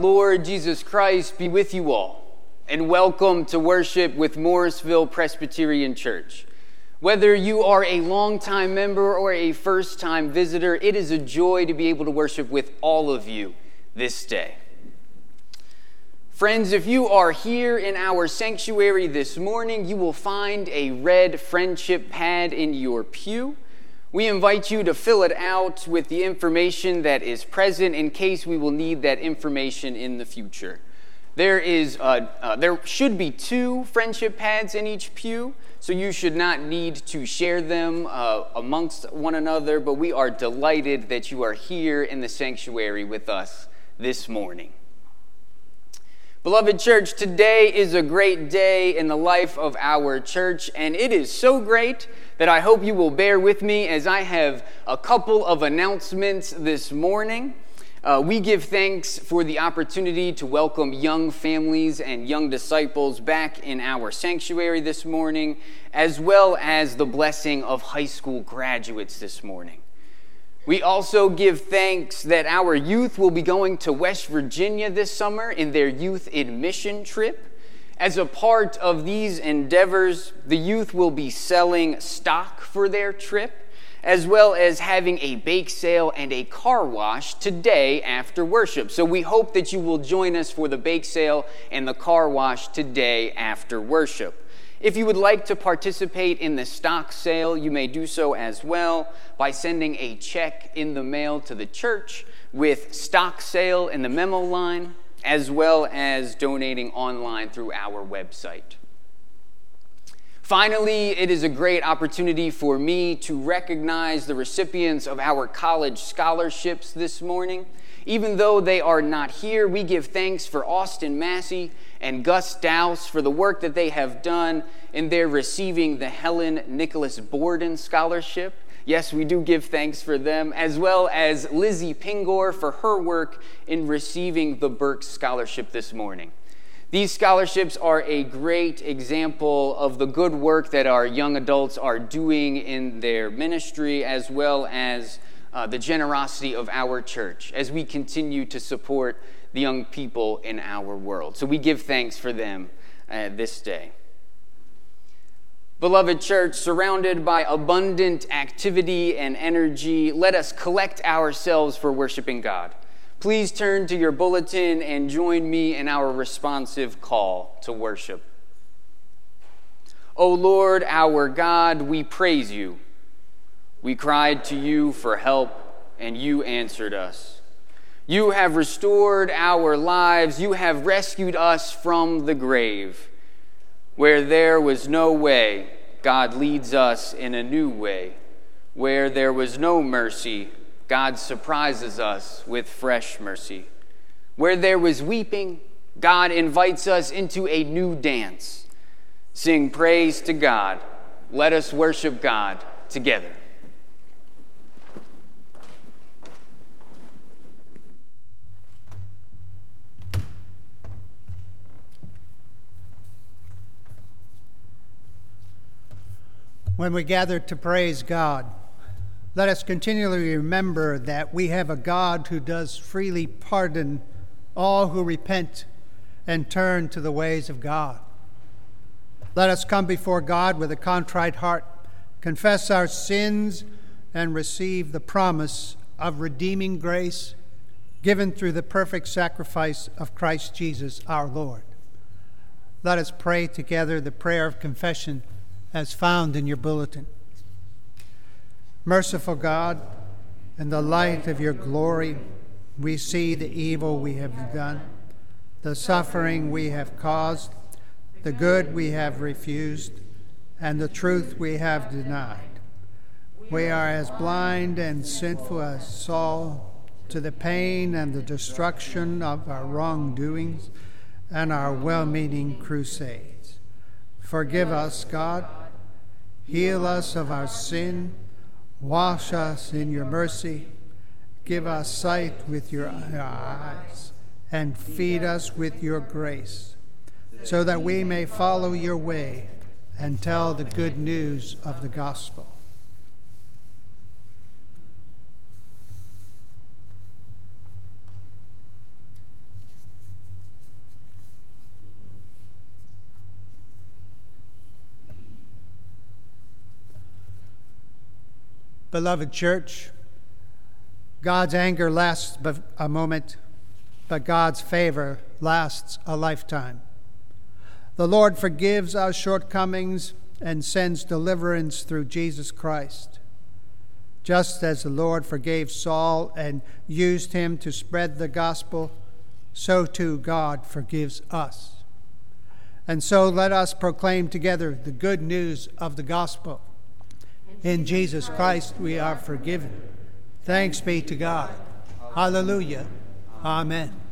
Lord Jesus Christ be with you all, and welcome to worship with Morrisville Presbyterian Church. Whether you are a longtime member or a first time visitor, it is a joy to be able to worship with all of you this day. Friends, if you are here in our sanctuary this morning, you will find a red friendship pad in your pew. We invite you to fill it out with the information that is present in case we will need that information in the future. There is uh, uh, there should be two friendship pads in each pew, so you should not need to share them uh, amongst one another. But we are delighted that you are here in the sanctuary with us this morning. Beloved church, today is a great day in the life of our church, and it is so great that I hope you will bear with me as I have a couple of announcements this morning. Uh, we give thanks for the opportunity to welcome young families and young disciples back in our sanctuary this morning, as well as the blessing of high school graduates this morning. We also give thanks that our youth will be going to West Virginia this summer in their youth admission trip. As a part of these endeavors, the youth will be selling stock for their trip, as well as having a bake sale and a car wash today after worship. So we hope that you will join us for the bake sale and the car wash today after worship. If you would like to participate in the stock sale, you may do so as well by sending a check in the mail to the church with stock sale in the memo line, as well as donating online through our website. Finally, it is a great opportunity for me to recognize the recipients of our college scholarships this morning. Even though they are not here, we give thanks for Austin Massey and Gus Dowse for the work that they have done in their receiving the Helen Nicholas Borden Scholarship. Yes, we do give thanks for them, as well as Lizzie Pingor for her work in receiving the Burke Scholarship this morning. These scholarships are a great example of the good work that our young adults are doing in their ministry, as well as uh, the generosity of our church as we continue to support the young people in our world. So we give thanks for them uh, this day. Beloved church, surrounded by abundant activity and energy, let us collect ourselves for worshiping God. Please turn to your bulletin and join me in our responsive call to worship. O Lord, our God, we praise you. We cried to you for help, and you answered us. You have restored our lives. You have rescued us from the grave. Where there was no way, God leads us in a new way. Where there was no mercy, God surprises us with fresh mercy. Where there was weeping, God invites us into a new dance. Sing praise to God. Let us worship God together. When we gather to praise God. Let us continually remember that we have a God who does freely pardon all who repent and turn to the ways of God. Let us come before God with a contrite heart, confess our sins, and receive the promise of redeeming grace given through the perfect sacrifice of Christ Jesus our Lord. Let us pray together the prayer of confession as found in your bulletin. Merciful God, in the light of your glory, we see the evil we have done, the suffering we have caused, the good we have refused, and the truth we have denied. We are as blind and sinful as Saul to the pain and the destruction of our wrongdoings and our well meaning crusades. Forgive us, God Heal us of our sin. Wash us in your mercy. Give us sight with your eyes. And feed us with your grace, so that we may follow your way and tell the good news of the gospel. Beloved church, God's anger lasts but a moment, but God's favor lasts a lifetime. The Lord forgives our shortcomings and sends deliverance through Jesus Christ. Just as the Lord forgave Saul and used him to spread the gospel, so too God forgives us. And so let us proclaim together the good news of the gospel. In Jesus Christ we are forgiven. Thanks be to God. Hallelujah. Amen.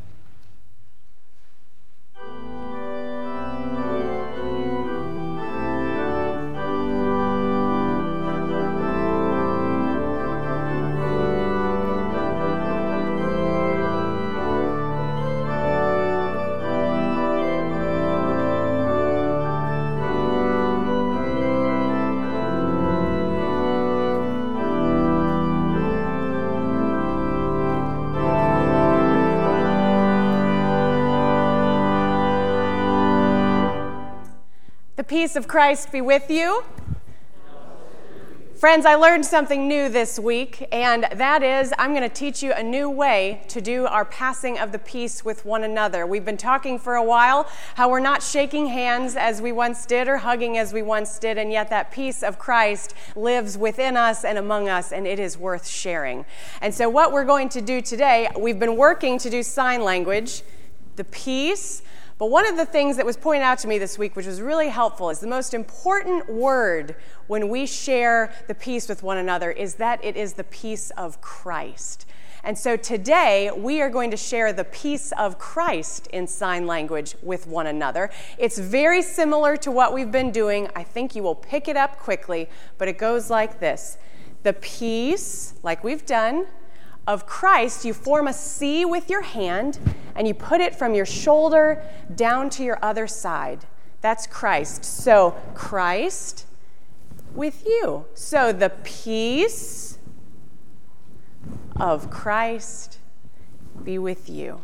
Peace of Christ be with you. Friends, I learned something new this week, and that is I'm going to teach you a new way to do our passing of the peace with one another. We've been talking for a while how we're not shaking hands as we once did or hugging as we once did, and yet that peace of Christ lives within us and among us, and it is worth sharing. And so, what we're going to do today, we've been working to do sign language, the peace but one of the things that was pointed out to me this week, which was really helpful, is the most important word when we share the peace with one another is that it is the peace of Christ. And so today we are going to share the peace of Christ in sign language with one another. It's very similar to what we've been doing. I think you will pick it up quickly, but it goes like this The peace, like we've done, of Christ, you form a C with your hand and you put it from your shoulder down to your other side. That's Christ. So, Christ with you. So, the peace of Christ be with you.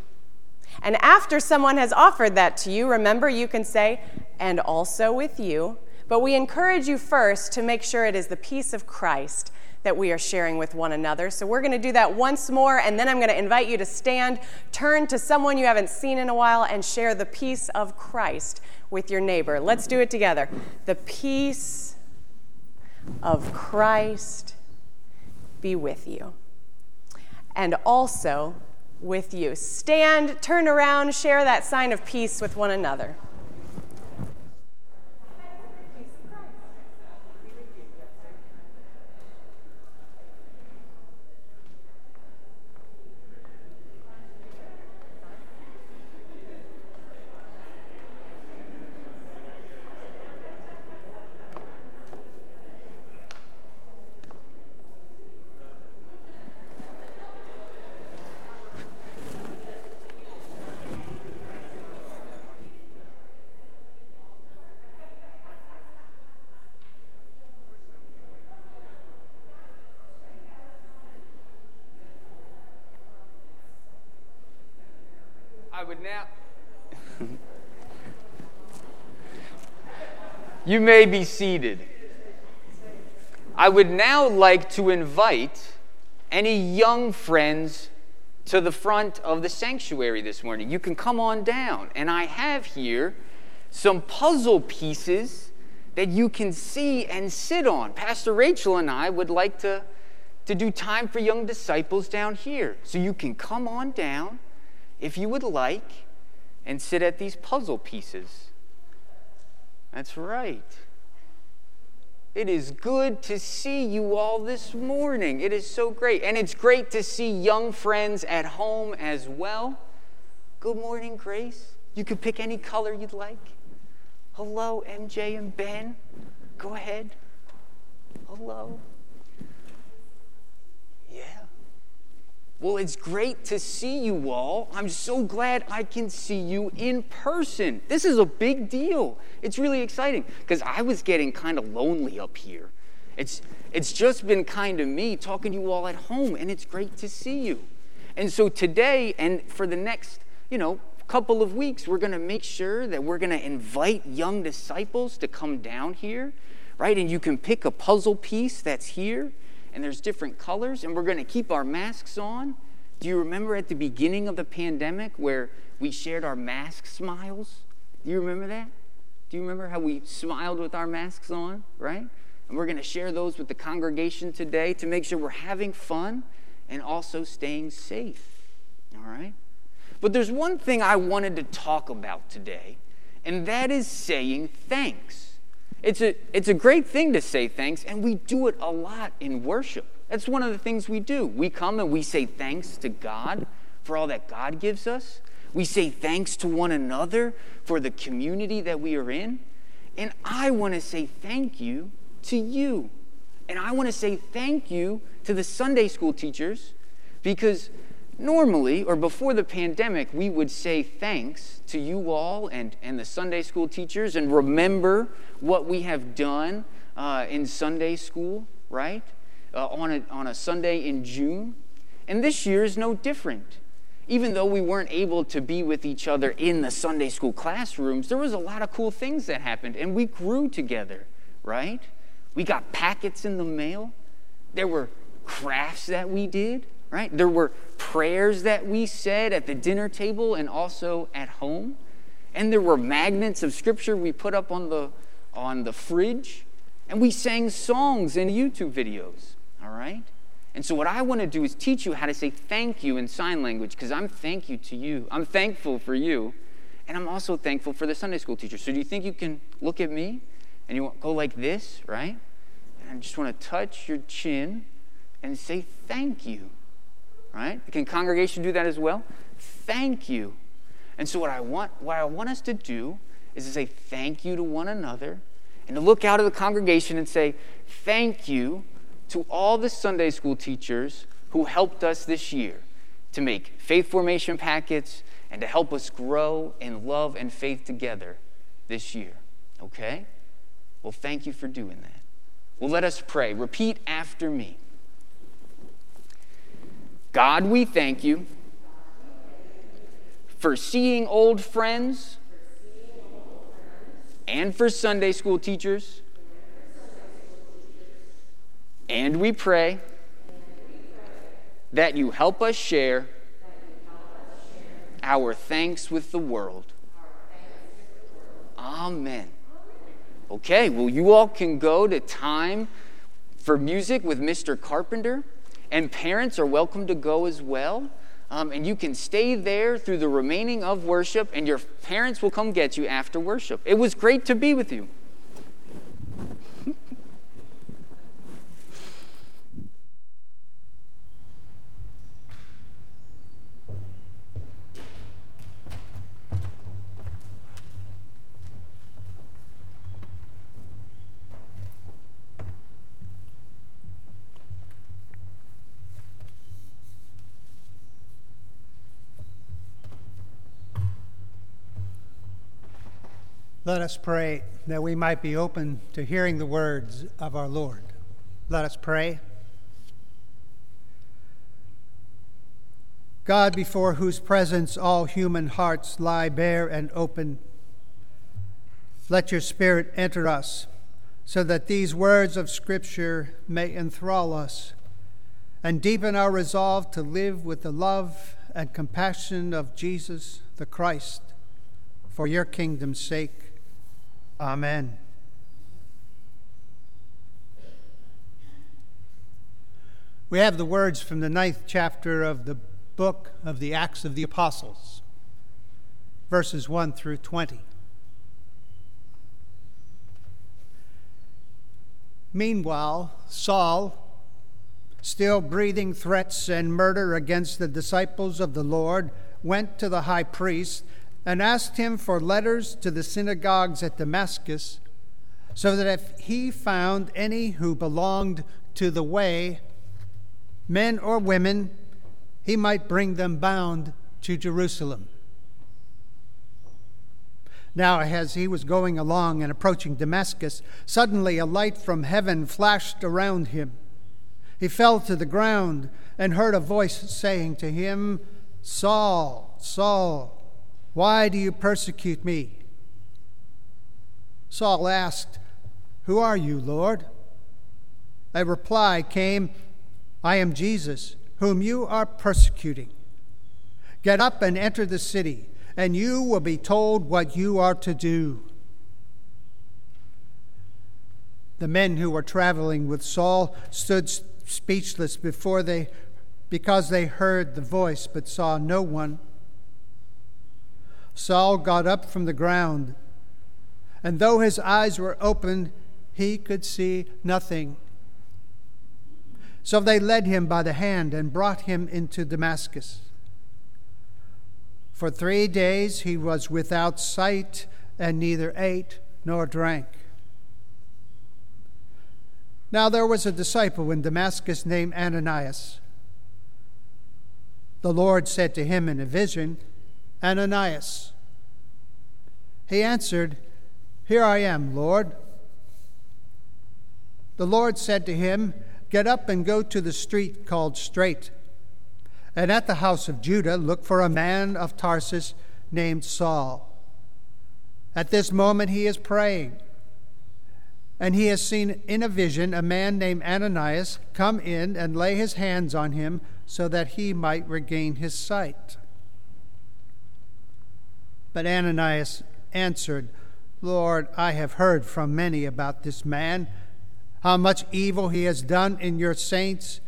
And after someone has offered that to you, remember you can say, and also with you. But we encourage you first to make sure it is the peace of Christ that we are sharing with one another. So we're going to do that once more, and then I'm going to invite you to stand, turn to someone you haven't seen in a while, and share the peace of Christ with your neighbor. Let's do it together. The peace of Christ be with you. And also with you. Stand, turn around, share that sign of peace with one another. You may be seated. I would now like to invite any young friends to the front of the sanctuary this morning. You can come on down. And I have here some puzzle pieces that you can see and sit on. Pastor Rachel and I would like to, to do time for young disciples down here. So you can come on down if you would like and sit at these puzzle pieces. That's right. It is good to see you all this morning. It is so great. And it's great to see young friends at home as well. Good morning, Grace. You can pick any color you'd like. Hello, MJ and Ben. Go ahead. Hello. Well, it's great to see you all. I'm so glad I can see you in person. This is a big deal. It's really exciting because I was getting kind of lonely up here. It's, it's just been kind of me talking to you all at home, and it's great to see you. And so today and for the next, you know, couple of weeks, we're going to make sure that we're going to invite young disciples to come down here, right? And you can pick a puzzle piece that's here and there's different colors, and we're going to keep our masks on. Do you remember at the beginning of the pandemic where we shared our mask smiles? Do you remember that? Do you remember how we smiled with our masks on, right? And we're going to share those with the congregation today to make sure we're having fun and also staying safe, all right? But there's one thing I wanted to talk about today, and that is saying thanks. It's a, it's a great thing to say thanks, and we do it a lot in worship. That's one of the things we do. We come and we say thanks to God for all that God gives us. We say thanks to one another for the community that we are in. And I want to say thank you to you. And I want to say thank you to the Sunday school teachers because normally, or before the pandemic, we would say thanks to you all and, and the Sunday school teachers and remember what we have done uh, in Sunday school, right? Uh, on, a, on a Sunday in June. And this year is no different even though we weren't able to be with each other in the Sunday school classrooms, there was a lot of cool things that happened, and we grew together, right? We got packets in the mail. There were crafts that we did, right? There were prayers that we said at the dinner table and also at home. And there were magnets of scripture we put up on the on the fridge. And we sang songs in YouTube videos, all right? And so, what I want to do is teach you how to say thank you in sign language because I'm thank you to you. I'm thankful for you. And I'm also thankful for the Sunday school teacher. So, do you think you can look at me and you go like this, right? And I just want to touch your chin and say thank you, right? Can congregation do that as well? Thank you. And so, what I want, what I want us to do is to say thank you to one another and to look out at the congregation and say thank you to all the Sunday school teachers who helped us this year to make faith formation packets and to help us grow in love and faith together this year. Okay? Well, thank you for doing that. Well, let us pray. Repeat after me God, we thank you for seeing old friends and for Sunday school teachers and we pray that you help us share our thanks with the world. Amen. Okay, well, you all can go to time for music with Mr. Carpenter, and parents are welcome to go as well. Um, and you can stay there through the remaining of worship, and your parents will come get you after worship. It was great to be with you. Let us pray that we might be open to hearing the words of our Lord. Let us pray. God, before whose presence all human hearts lie bare and open, let your Spirit enter us so that these words of Scripture may enthrall us and deepen our resolve to live with the love and compassion of Jesus the Christ for your kingdom's sake. Amen. We have the words from the ninth chapter of the book of the Acts of the Apostles, verses 1 through 20. Meanwhile, Saul, still breathing threats and murder against the disciples of the Lord, went to the high priest and asked him for letters to the synagogues at Damascus, so that if he found any who belonged to the way, men or women, he might bring them bound to Jerusalem. Now, as he was going along and approaching Damascus, suddenly a light from heaven flashed around him. He fell to the ground and heard a voice saying to him, Saul, Saul, why do you persecute me? Saul asked, Who are you, Lord? A reply came I am Jesus, whom you are persecuting. Get up and enter the city, and you will be told what you are to do. The men who were traveling with Saul stood speechless before they because they heard the voice but saw no one. Saul got up from the ground, and though his eyes were opened, he could see nothing. So they led him by the hand and brought him into Damascus. For three days he was without sight and neither ate nor drank. Now there was a disciple in Damascus named Ananias. The Lord said to him in a vision, Ananias. He answered, Here I am, Lord. The Lord said to him, Get up and go to the street called Straight, and at the house of Judah look for a man of Tarsus named Saul. At this moment he is praying, and he has seen in a vision a man named Ananias come in and lay his hands on him so that he might regain his sight. But Ananias answered, Lord, I have heard from many about this man, how much evil he has done in your saints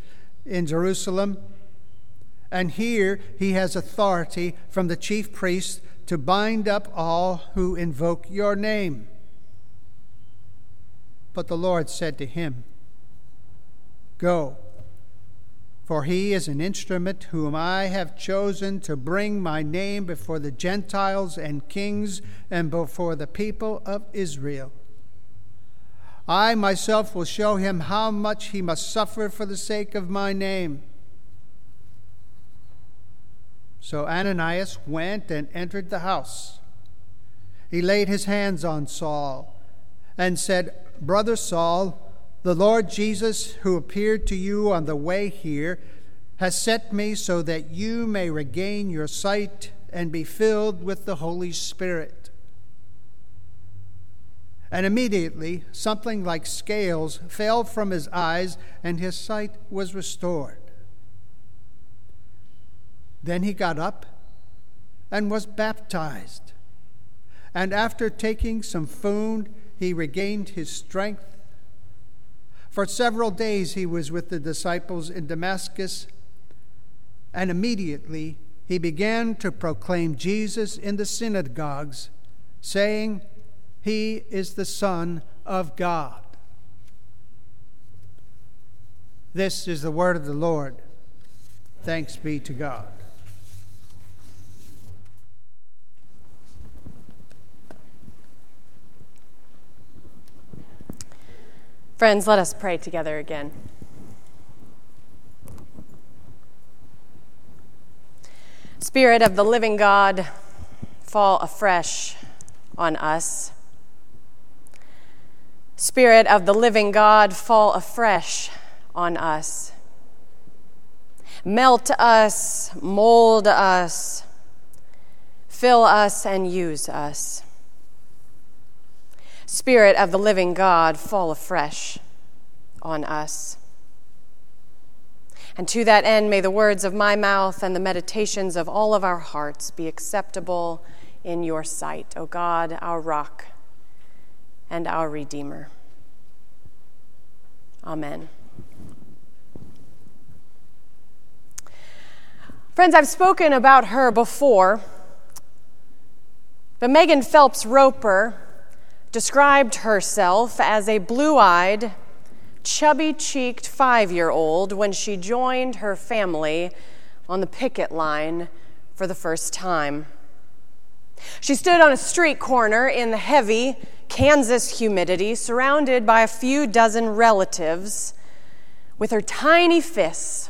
in Jerusalem. And here he has authority from the chief priests to bind up all who invoke your name. But the Lord said to him, Go for he is an instrument whom I have chosen to bring my name before the Gentiles and kings and before the people of Israel. I myself will show him how much he must suffer for the sake of my name. So Ananias went and entered the house. He laid his hands on Saul and said, Brother Saul, the Lord Jesus, who appeared to you on the way here, has sent me so that you may regain your sight and be filled with the Holy Spirit. And immediately something like scales fell from his eyes, and his sight was restored. Then he got up and was baptized. And after taking some food, he regained his strength for several days he was with the disciples in Damascus, and immediately he began to proclaim Jesus in the synagogues, saying, He is the Son of God. This is the word of the Lord. Thanks be to God. Friends, let us pray together again. Spirit of the living God, fall afresh on us. Spirit of the living God, fall afresh on us. Melt us, mold us, fill us, and use us. Spirit of the living God, fall afresh on us. And to that end, may the words of my mouth and the meditations of all of our hearts be acceptable in your sight, O God, our rock and our Redeemer. Amen. Friends, I've spoken about her before, but Megan Phelps Roper described herself as a blue eyed, chubby cheeked five year old when she joined her family on the picket line for the first time. She stood on a street corner in the heavy Kansas humidity, surrounded by a few dozen relatives, with her tiny fists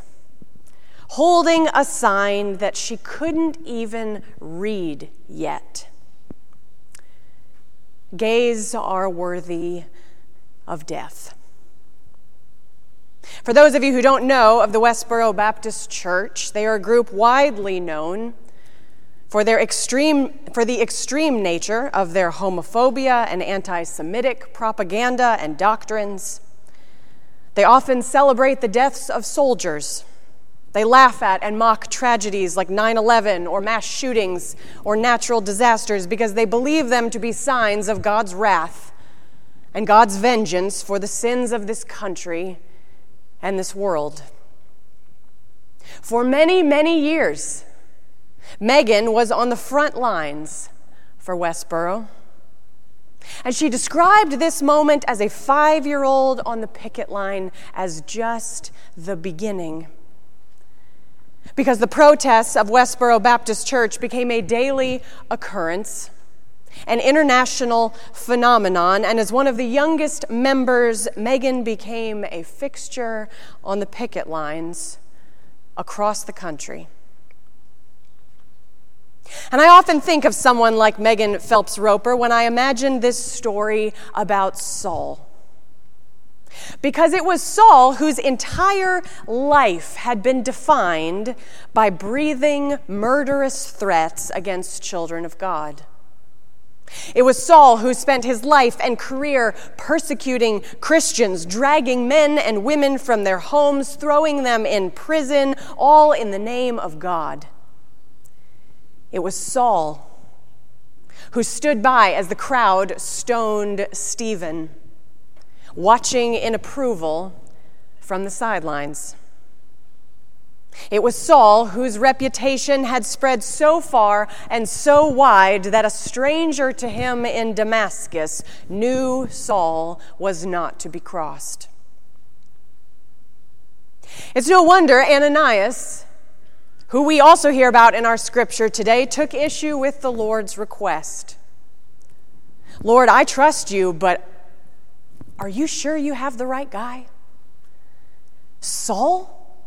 holding a sign that she couldn't even read yet. Gays are worthy of death. For those of you who don't know of the Westboro Baptist Church, they are a group widely known for, their extreme, for the extreme nature of their homophobia and anti Semitic propaganda and doctrines. They often celebrate the deaths of soldiers. They laugh at and mock tragedies like 9 11 or mass shootings or natural disasters because they believe them to be signs of God's wrath and God's vengeance for the sins of this country and this world. For many, many years, Megan was on the front lines for Westboro. And she described this moment as a five year old on the picket line as just the beginning. Because the protests of Westboro Baptist Church became a daily occurrence, an international phenomenon, and as one of the youngest members, Megan became a fixture on the picket lines across the country. And I often think of someone like Megan Phelps Roper when I imagine this story about Saul. Because it was Saul whose entire life had been defined by breathing murderous threats against children of God. It was Saul who spent his life and career persecuting Christians, dragging men and women from their homes, throwing them in prison, all in the name of God. It was Saul who stood by as the crowd stoned Stephen, watching in approval from the sidelines. It was Saul whose reputation had spread so far and so wide that a stranger to him in Damascus knew Saul was not to be crossed. It's no wonder Ananias who we also hear about in our scripture today, took issue with the Lord's request. Lord, I trust you, but are you sure you have the right guy? Saul?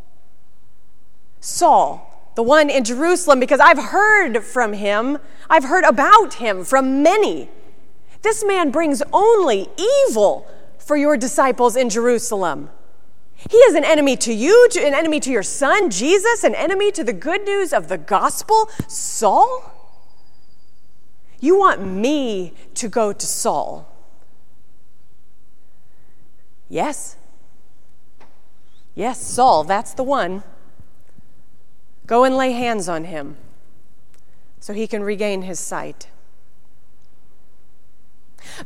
Saul, the one in Jerusalem, because I've heard from him, I've heard about him from many. This man brings only evil for your disciples in Jerusalem. He is an enemy to you, an enemy to your son, Jesus, an enemy to the good news of the gospel, Saul? You want me to go to Saul? Yes. Yes, Saul, that's the one. Go and lay hands on him so he can regain his sight.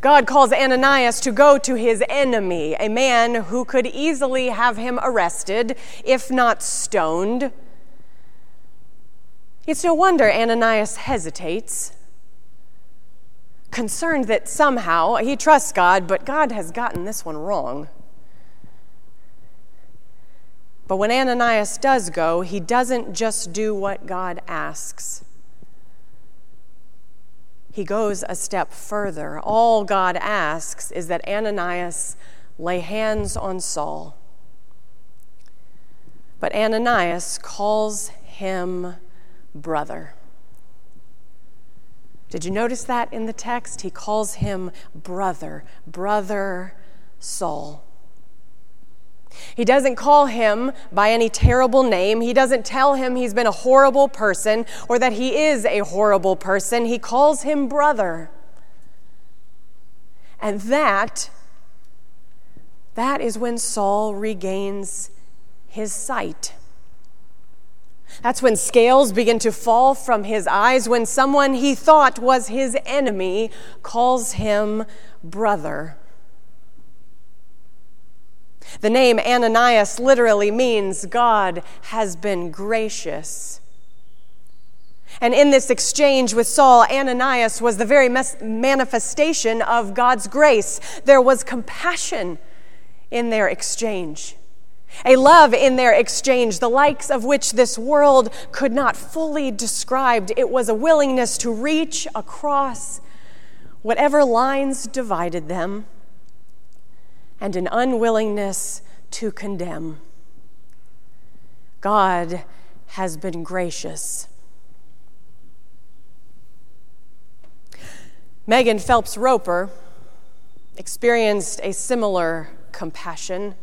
God calls Ananias to go to his enemy, a man who could easily have him arrested, if not stoned. It's no wonder Ananias hesitates, concerned that somehow he trusts God, but God has gotten this one wrong. But when Ananias does go, he doesn't just do what God asks he goes a step further. All God asks is that Ananias lay hands on Saul. But Ananias calls him brother. Did you notice that in the text? He calls him brother, brother Saul. He doesn't call him by any terrible name. He doesn't tell him he's been a horrible person or that he is a horrible person. He calls him brother. And that, that is when Saul regains his sight. That's when scales begin to fall from his eyes, when someone he thought was his enemy calls him brother. The name Ananias literally means God has been gracious. And in this exchange with Saul, Ananias was the very manifestation of God's grace. There was compassion in their exchange, a love in their exchange, the likes of which this world could not fully describe. It was a willingness to reach across whatever lines divided them and an unwillingness to condemn. God has been gracious. Megan Phelps Roper experienced a similar compassion,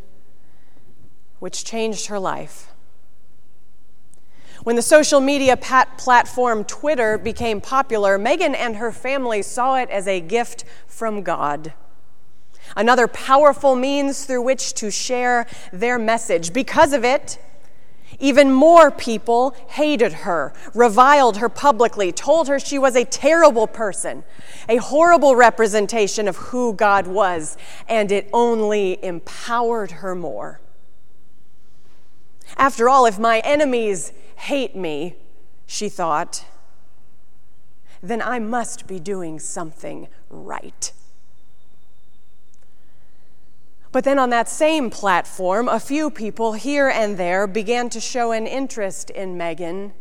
which changed her life. When the social media platform Twitter became popular, Megan and her family saw it as a gift from God. another powerful means through which to share their message. Because of it, even more people hated her, reviled her publicly, told her she was a terrible person, a horrible representation of who God was, and it only empowered her more. After all, if my enemies hate me, she thought, then I must be doing something right. But then on that same platform, a few people here and there began to show an interest in Megan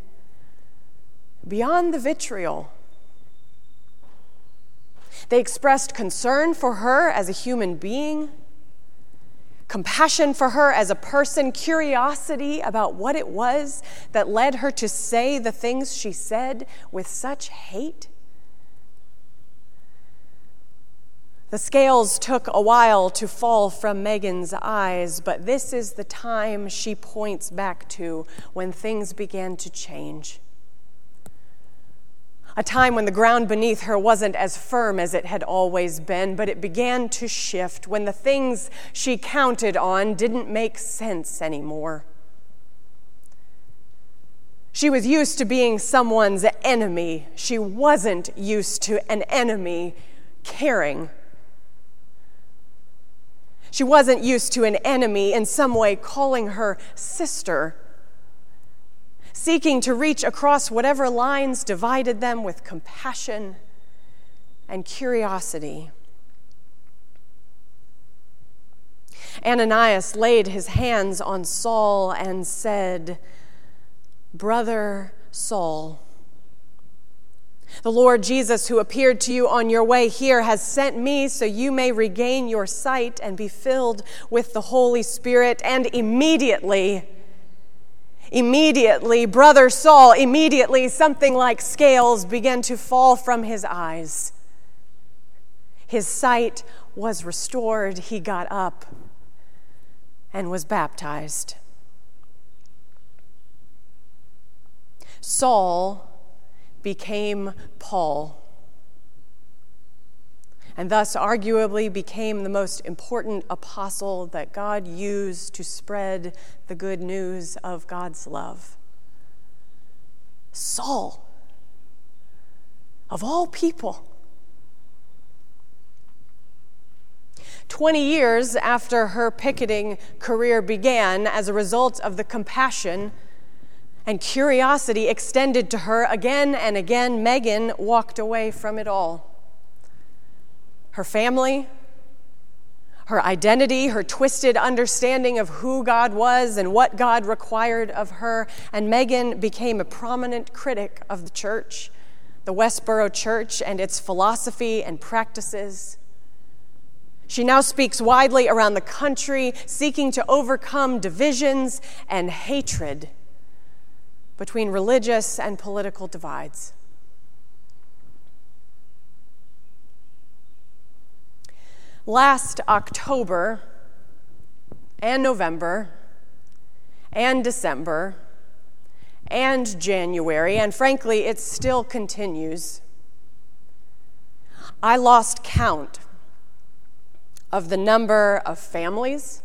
beyond the vitriol. They expressed concern for her as a human being, compassion for her as a person, curiosity about what it was that led her to say the things she said with such hate. The scales took a while to fall from Megan's eyes, but this is the time she points back to when things began to change. A time when the ground beneath her wasn't as firm as it had always been, but it began to shift when the things she counted on didn't make sense anymore. She was used to being someone's enemy. She wasn't used to an enemy caring she wasn't used to an enemy in some way calling her sister, seeking to reach across whatever lines divided them with compassion and curiosity. Ananias laid his hands on Saul and said, Brother Saul, the Lord Jesus, who appeared to you on your way here, has sent me so you may regain your sight and be filled with the Holy Spirit. And immediately, immediately, brother Saul, immediately something like scales began to fall from his eyes. His sight was restored. He got up and was baptized. Saul became Paul, and thus arguably became the most important apostle that God used to spread the good news of God's love. Saul, of all people. 20 years after her picketing career began, as a result of the compassion and curiosity extended to her again and again, Megan walked away from it all. Her family, her identity, her twisted understanding of who God was and what God required of her, and Megan became a prominent critic of the church, the Westboro Church, and its philosophy and practices. She now speaks widely around the country, seeking to overcome divisions and hatred between religious and political divides. Last October and November and December and January, and frankly, it still continues, I lost count of the number of families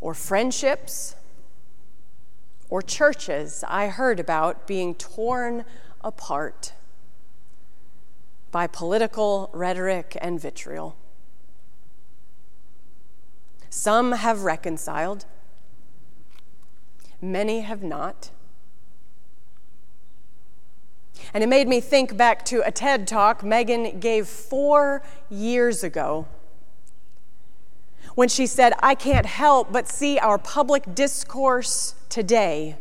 or friendships or churches I heard about being torn apart by political rhetoric and vitriol. Some have reconciled, many have not. And it made me think back to a TED talk Megan gave four years ago when she said, I can't help but see our public discourse today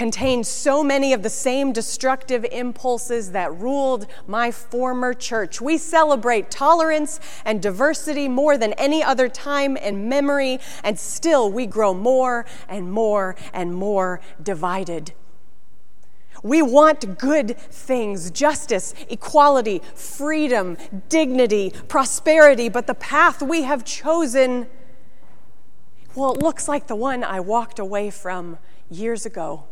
contains so many of the same destructive impulses that ruled my former church. We celebrate tolerance and diversity more than any other time in memory, and still we grow more and more and more divided. We want good things justice, equality, freedom, dignity, prosperity, but the path we have chosen well, it looks like the one I walked away from years ago.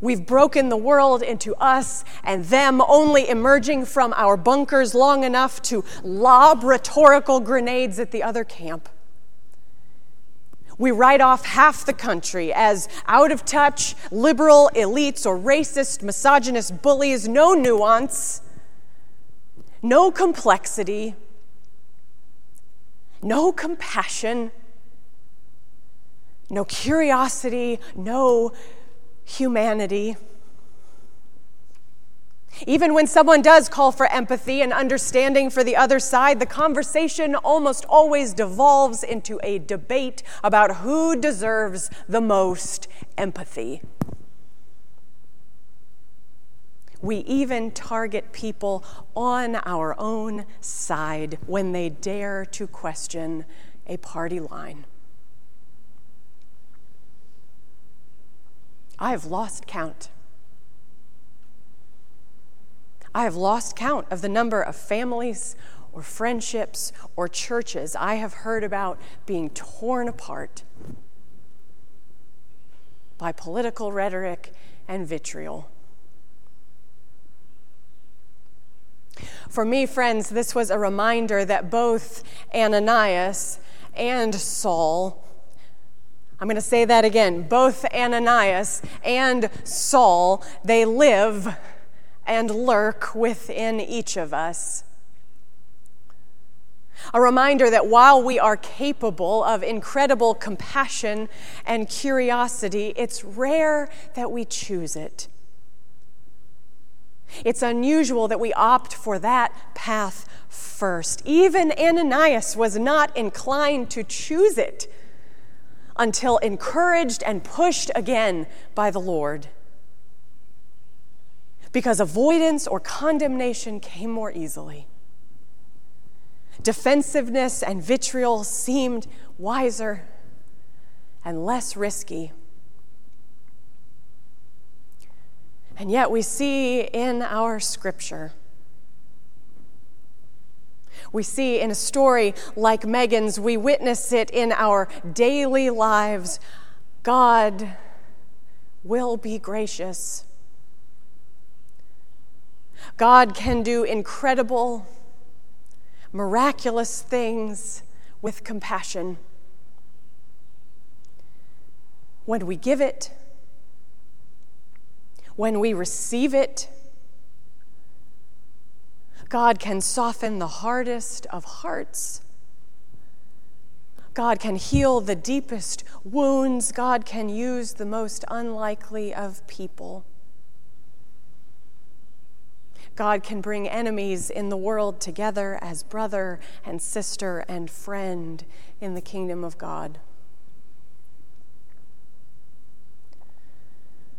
We've broken the world into us and them, only emerging from our bunkers long enough to lob rhetorical grenades at the other camp. We write off half the country as out of touch, liberal elites, or racist, misogynist bullies, no nuance, no complexity, no compassion, no curiosity, no humanity. Even when someone does call for empathy and understanding for the other side, the conversation almost always devolves into a debate about who deserves the most empathy. We even target people on our own side when they dare to question a party line. I have lost count. I have lost count of the number of families or friendships or churches I have heard about being torn apart by political rhetoric and vitriol. For me, friends, this was a reminder that both Ananias and Saul I'm going to say that again. Both Ananias and Saul, they live and lurk within each of us. A reminder that while we are capable of incredible compassion and curiosity, it's rare that we choose it. It's unusual that we opt for that path first. Even Ananias was not inclined to choose it until encouraged and pushed again by the Lord. Because avoidance or condemnation came more easily. Defensiveness and vitriol seemed wiser and less risky. And yet, we see in our scripture we see in a story like Megan's, we witness it in our daily lives. God will be gracious. God can do incredible, miraculous things with compassion. When we give it, when we receive it, God can soften the hardest of hearts. God can heal the deepest wounds. God can use the most unlikely of people. God can bring enemies in the world together as brother and sister and friend in the kingdom of God.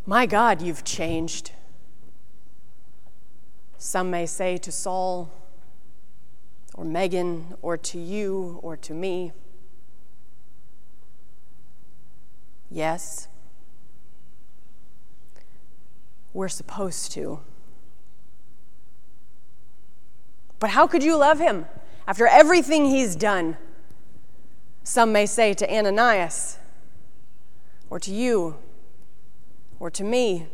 My God, you've changed. Some may say to Saul, or Megan, or to you, or to me, Yes, we're supposed to. But how could you love him after everything he's done? Some may say to Ananias, or to you, or to me.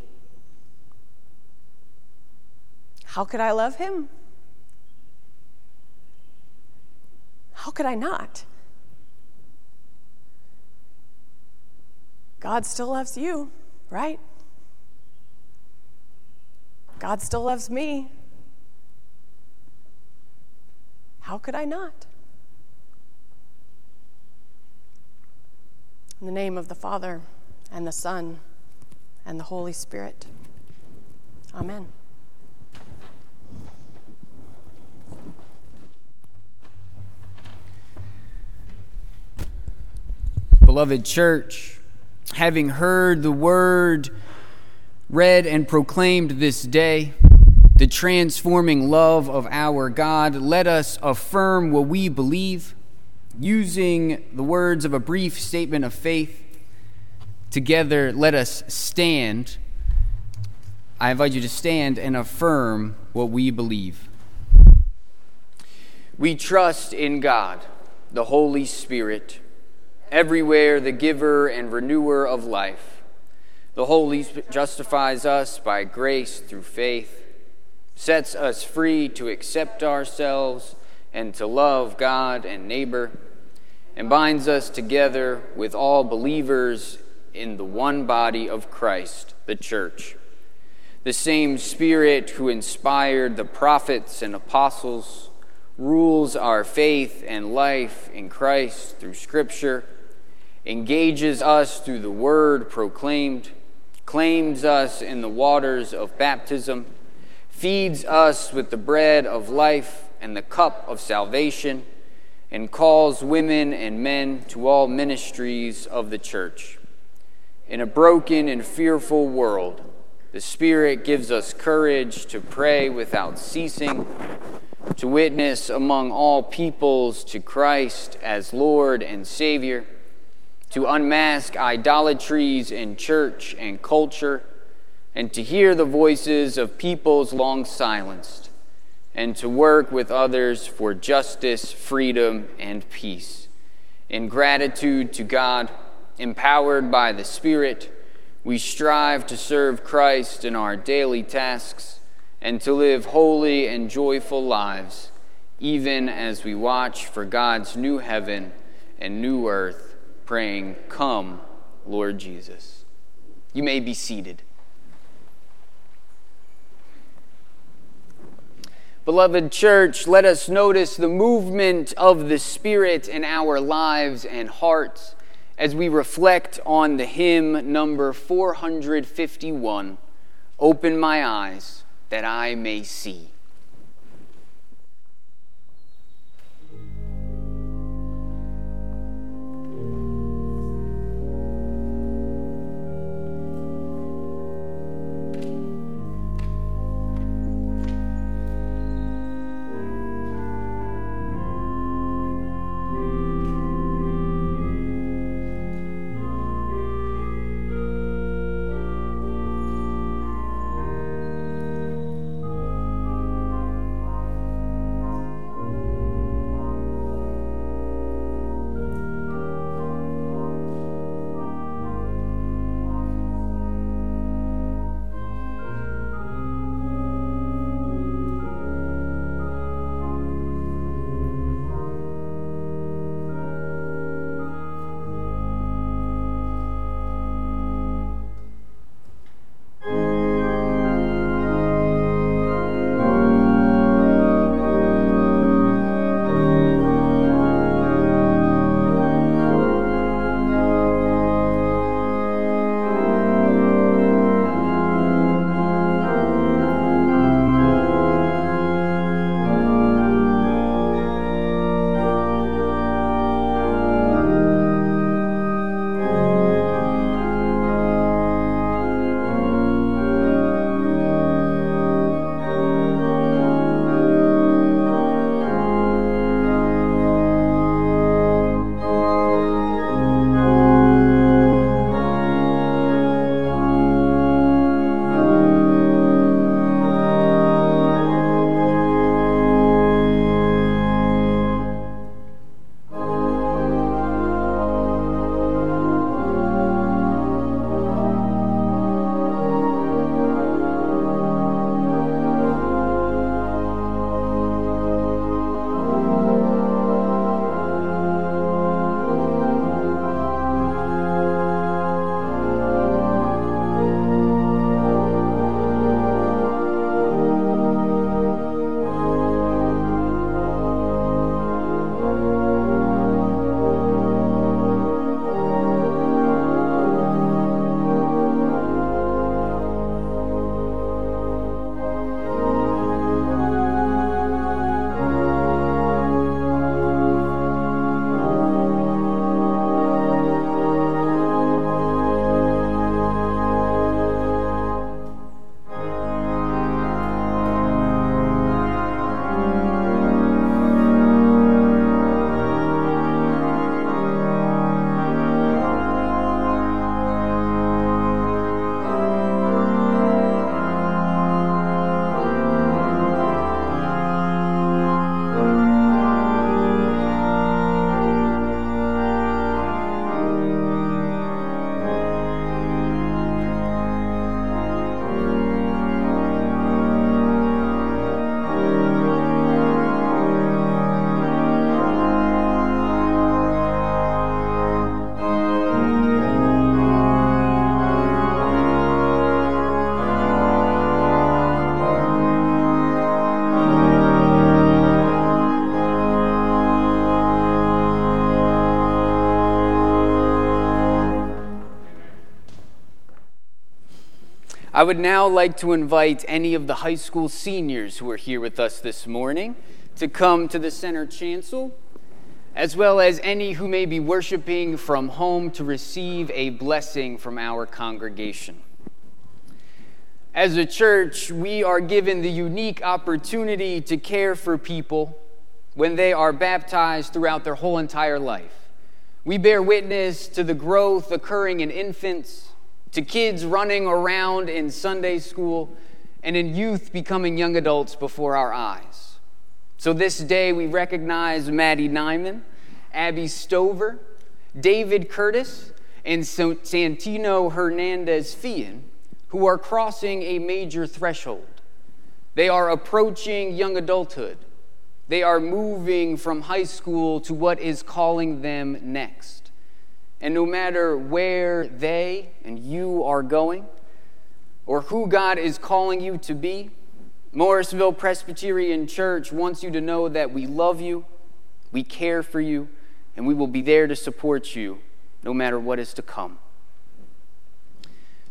How could I love him? How could I not? God still loves you, right? God still loves me. How could I not? In the name of the Father, and the Son, and the Holy Spirit. Amen. Beloved church, having heard the word read and proclaimed this day, the transforming love of our God, let us affirm what we believe using the words of a brief statement of faith. Together, let us stand. I invite you to stand and affirm what we believe. We trust in God, the Holy Spirit everywhere the giver and renewer of life, The Holy Spirit justifies us by grace through faith, sets us free to accept ourselves and to love God and neighbor, and binds us together with all believers in the one body of Christ, the church. The same Spirit who inspired the prophets and apostles rules our faith and life in Christ through Scripture, engages us through the word proclaimed claims us in the waters of baptism, feeds us with the bread of life and the cup of salvation, and calls women and men to all ministries of the church. In a broken and fearful world, the Spirit gives us courage to pray without ceasing, to witness among all peoples to Christ as Lord and Savior to unmask idolatries in church and culture, and to hear the voices of peoples long silenced, and to work with others for justice, freedom, and peace. In gratitude to God, empowered by the Spirit, we strive to serve Christ in our daily tasks and to live holy and joyful lives, even as we watch for God's new heaven and new earth praying, Come, Lord Jesus. You may be seated. Beloved church, let us notice the movement of the Spirit in our lives and hearts as we reflect on the hymn number 451 Open My Eyes That I May See. I would now like to invite any of the high school seniors who are here with us this morning to come to the center chancel, as well as any who may be worshiping from home to receive a blessing from our congregation. As a church, we are given the unique opportunity to care for people when they are baptized throughout their whole entire life. We bear witness to the growth occurring in infants to kids running around in Sunday school, and in youth becoming young adults before our eyes. So this day we recognize Maddie Nyman, Abby Stover, David Curtis, and Santino Hernandez Fian, who are crossing a major threshold. They are approaching young adulthood. They are moving from high school to what is calling them next. And no matter where they and you are going, or who God is calling you to be, Morrisville Presbyterian Church wants you to know that we love you, we care for you, and we will be there to support you no matter what is to come.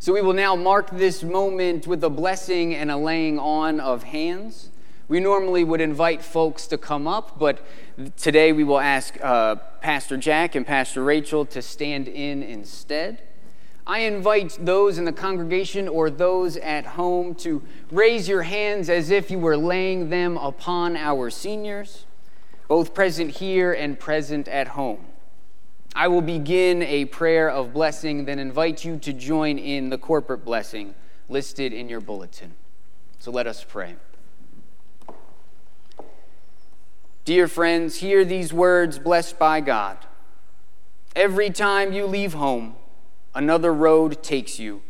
So we will now mark this moment with a blessing and a laying on of hands. We normally would invite folks to come up, but today we will ask uh, Pastor Jack and Pastor Rachel to stand in instead. I invite those in the congregation or those at home to raise your hands as if you were laying them upon our seniors, both present here and present at home. I will begin a prayer of blessing, then invite you to join in the corporate blessing listed in your bulletin. So let us pray. Dear friends, hear these words blessed by God. Every time you leave home, another road takes you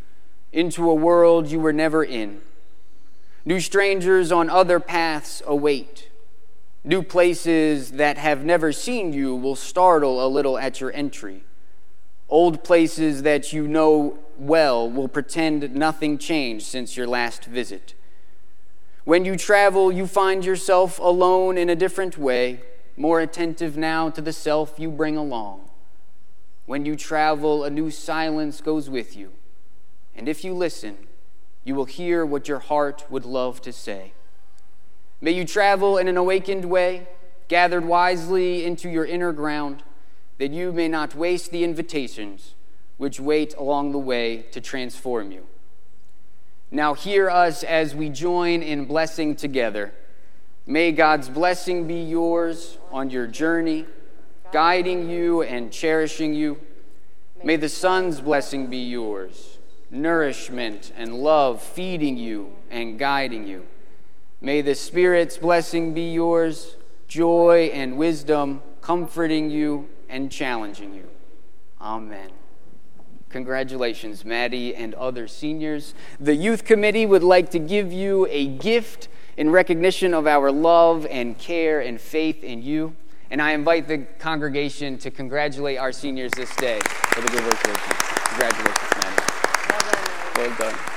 into a world you were never in. New strangers on other paths await. New places that have never seen you will startle a little at your entry. Old places that you know well will pretend nothing changed since your last visit. When you travel, you find yourself alone in a different way, more attentive now to the self you bring along. When you travel, a new silence goes with you. And if you listen, you will hear what your heart would love to say. May you travel in an awakened way, gathered wisely into your inner ground, that you may not waste the invitations which wait along the way to transform you. Now, hear us as we join in blessing together. May God's blessing be yours on your journey, guiding you and cherishing you. May the Son's blessing be yours, nourishment and love feeding you and guiding you. May the Spirit's blessing be yours, joy and wisdom comforting you and challenging you. Amen. Congratulations, Maddie and other seniors. The youth committee would like to give you a gift in recognition of our love and care and faith in you. And I invite the congregation to congratulate our seniors this day for the good work. Congratulations, Maddie. Well done. Well done.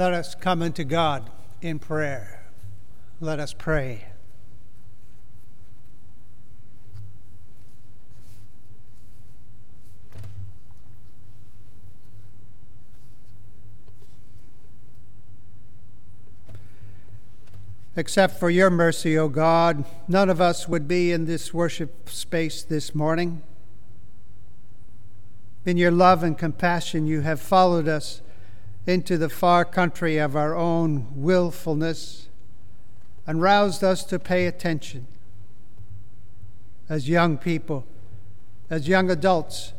Let us come unto God in prayer. Let us pray. Except for your mercy, O God, none of us would be in this worship space this morning. In your love and compassion, you have followed us into the far country of our own willfulness and roused us to pay attention. As young people, as young adults,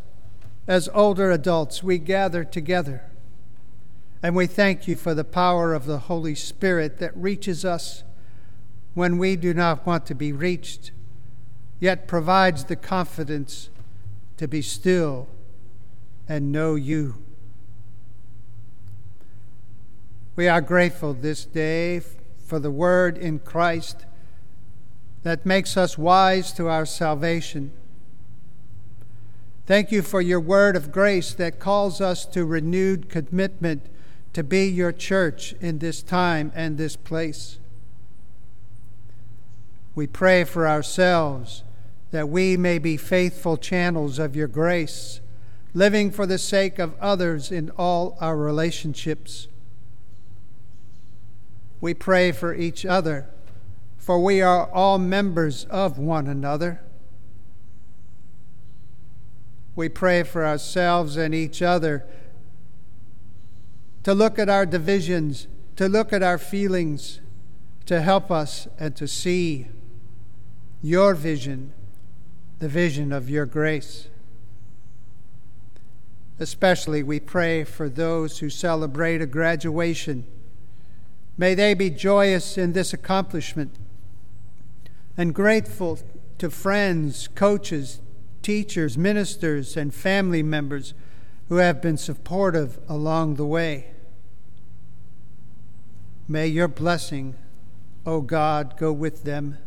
as older adults, we gather together. And we thank you for the power of the Holy Spirit that reaches us when we do not want to be reached, yet provides the confidence to be still and know you. We are grateful this day for the word in Christ that makes us wise to our salvation. Thank you for your word of grace that calls us to renewed commitment to be your church in this time and this place. We pray for ourselves that we may be faithful channels of your grace, living for the sake of others in all our relationships. We pray for each other, for we are all members of one another. We pray for ourselves and each other to look at our divisions, to look at our feelings, to help us and to see your vision, the vision of your grace. Especially, we pray for those who celebrate a graduation. May they be joyous in this accomplishment and grateful to friends, coaches, teachers, ministers, and family members who have been supportive along the way. May your blessing, O God, go with them.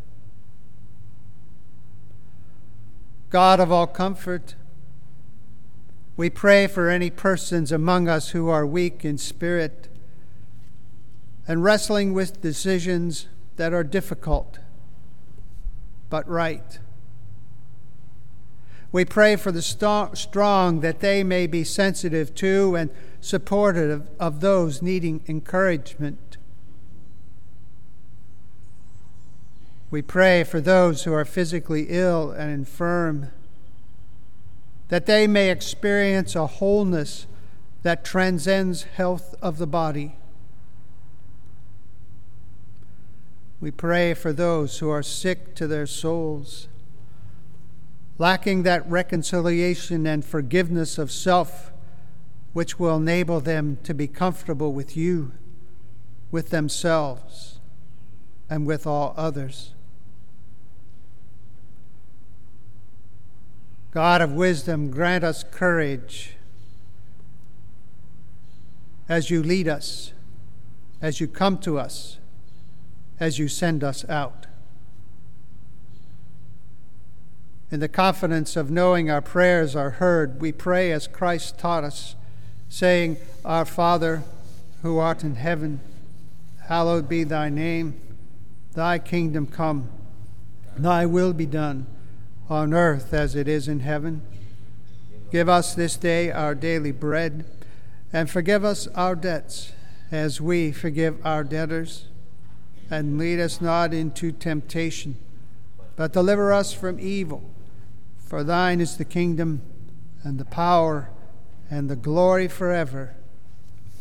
God of all comfort, we pray for any persons among us who are weak in spirit and wrestling with decisions that are difficult but right. We pray for the st- strong that they may be sensitive to and supportive of those needing encouragement. We pray for those who are physically ill and infirm, that they may experience a wholeness that transcends health of the body. We pray for those who are sick to their souls, lacking that reconciliation and forgiveness of self which will enable them to be comfortable with you, with themselves, and with all others. God of wisdom, grant us courage as you lead us, as you come to us, as you send us out. In the confidence of knowing our prayers are heard, we pray as Christ taught us, saying, Our Father, who art in heaven, hallowed be thy name. Thy kingdom come, thy will be done on earth as it is in heaven. Give us this day our daily bread, and forgive us our debts as we forgive our debtors. And lead us not into temptation, but deliver us from evil. For thine is the kingdom, and the power, and the glory forever.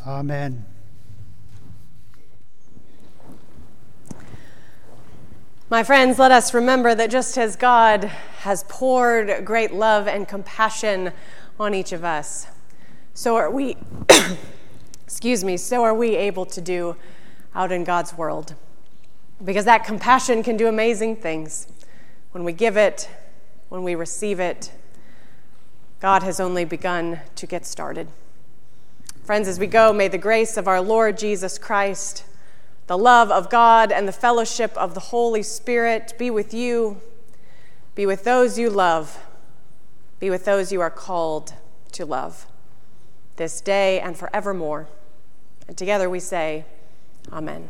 Amen. My friends, let us remember that just as God has poured great love and compassion on each of us, so are we, excuse me, so are we able to do out in God's world. Because that compassion can do amazing things. When we give it, when we receive it, God has only begun to get started. Friends, as we go, may the grace of our Lord Jesus Christ the love of God and the fellowship of the Holy Spirit be with you, be with those you love, be with those you are called to love this day and forevermore. And together we say, Amen.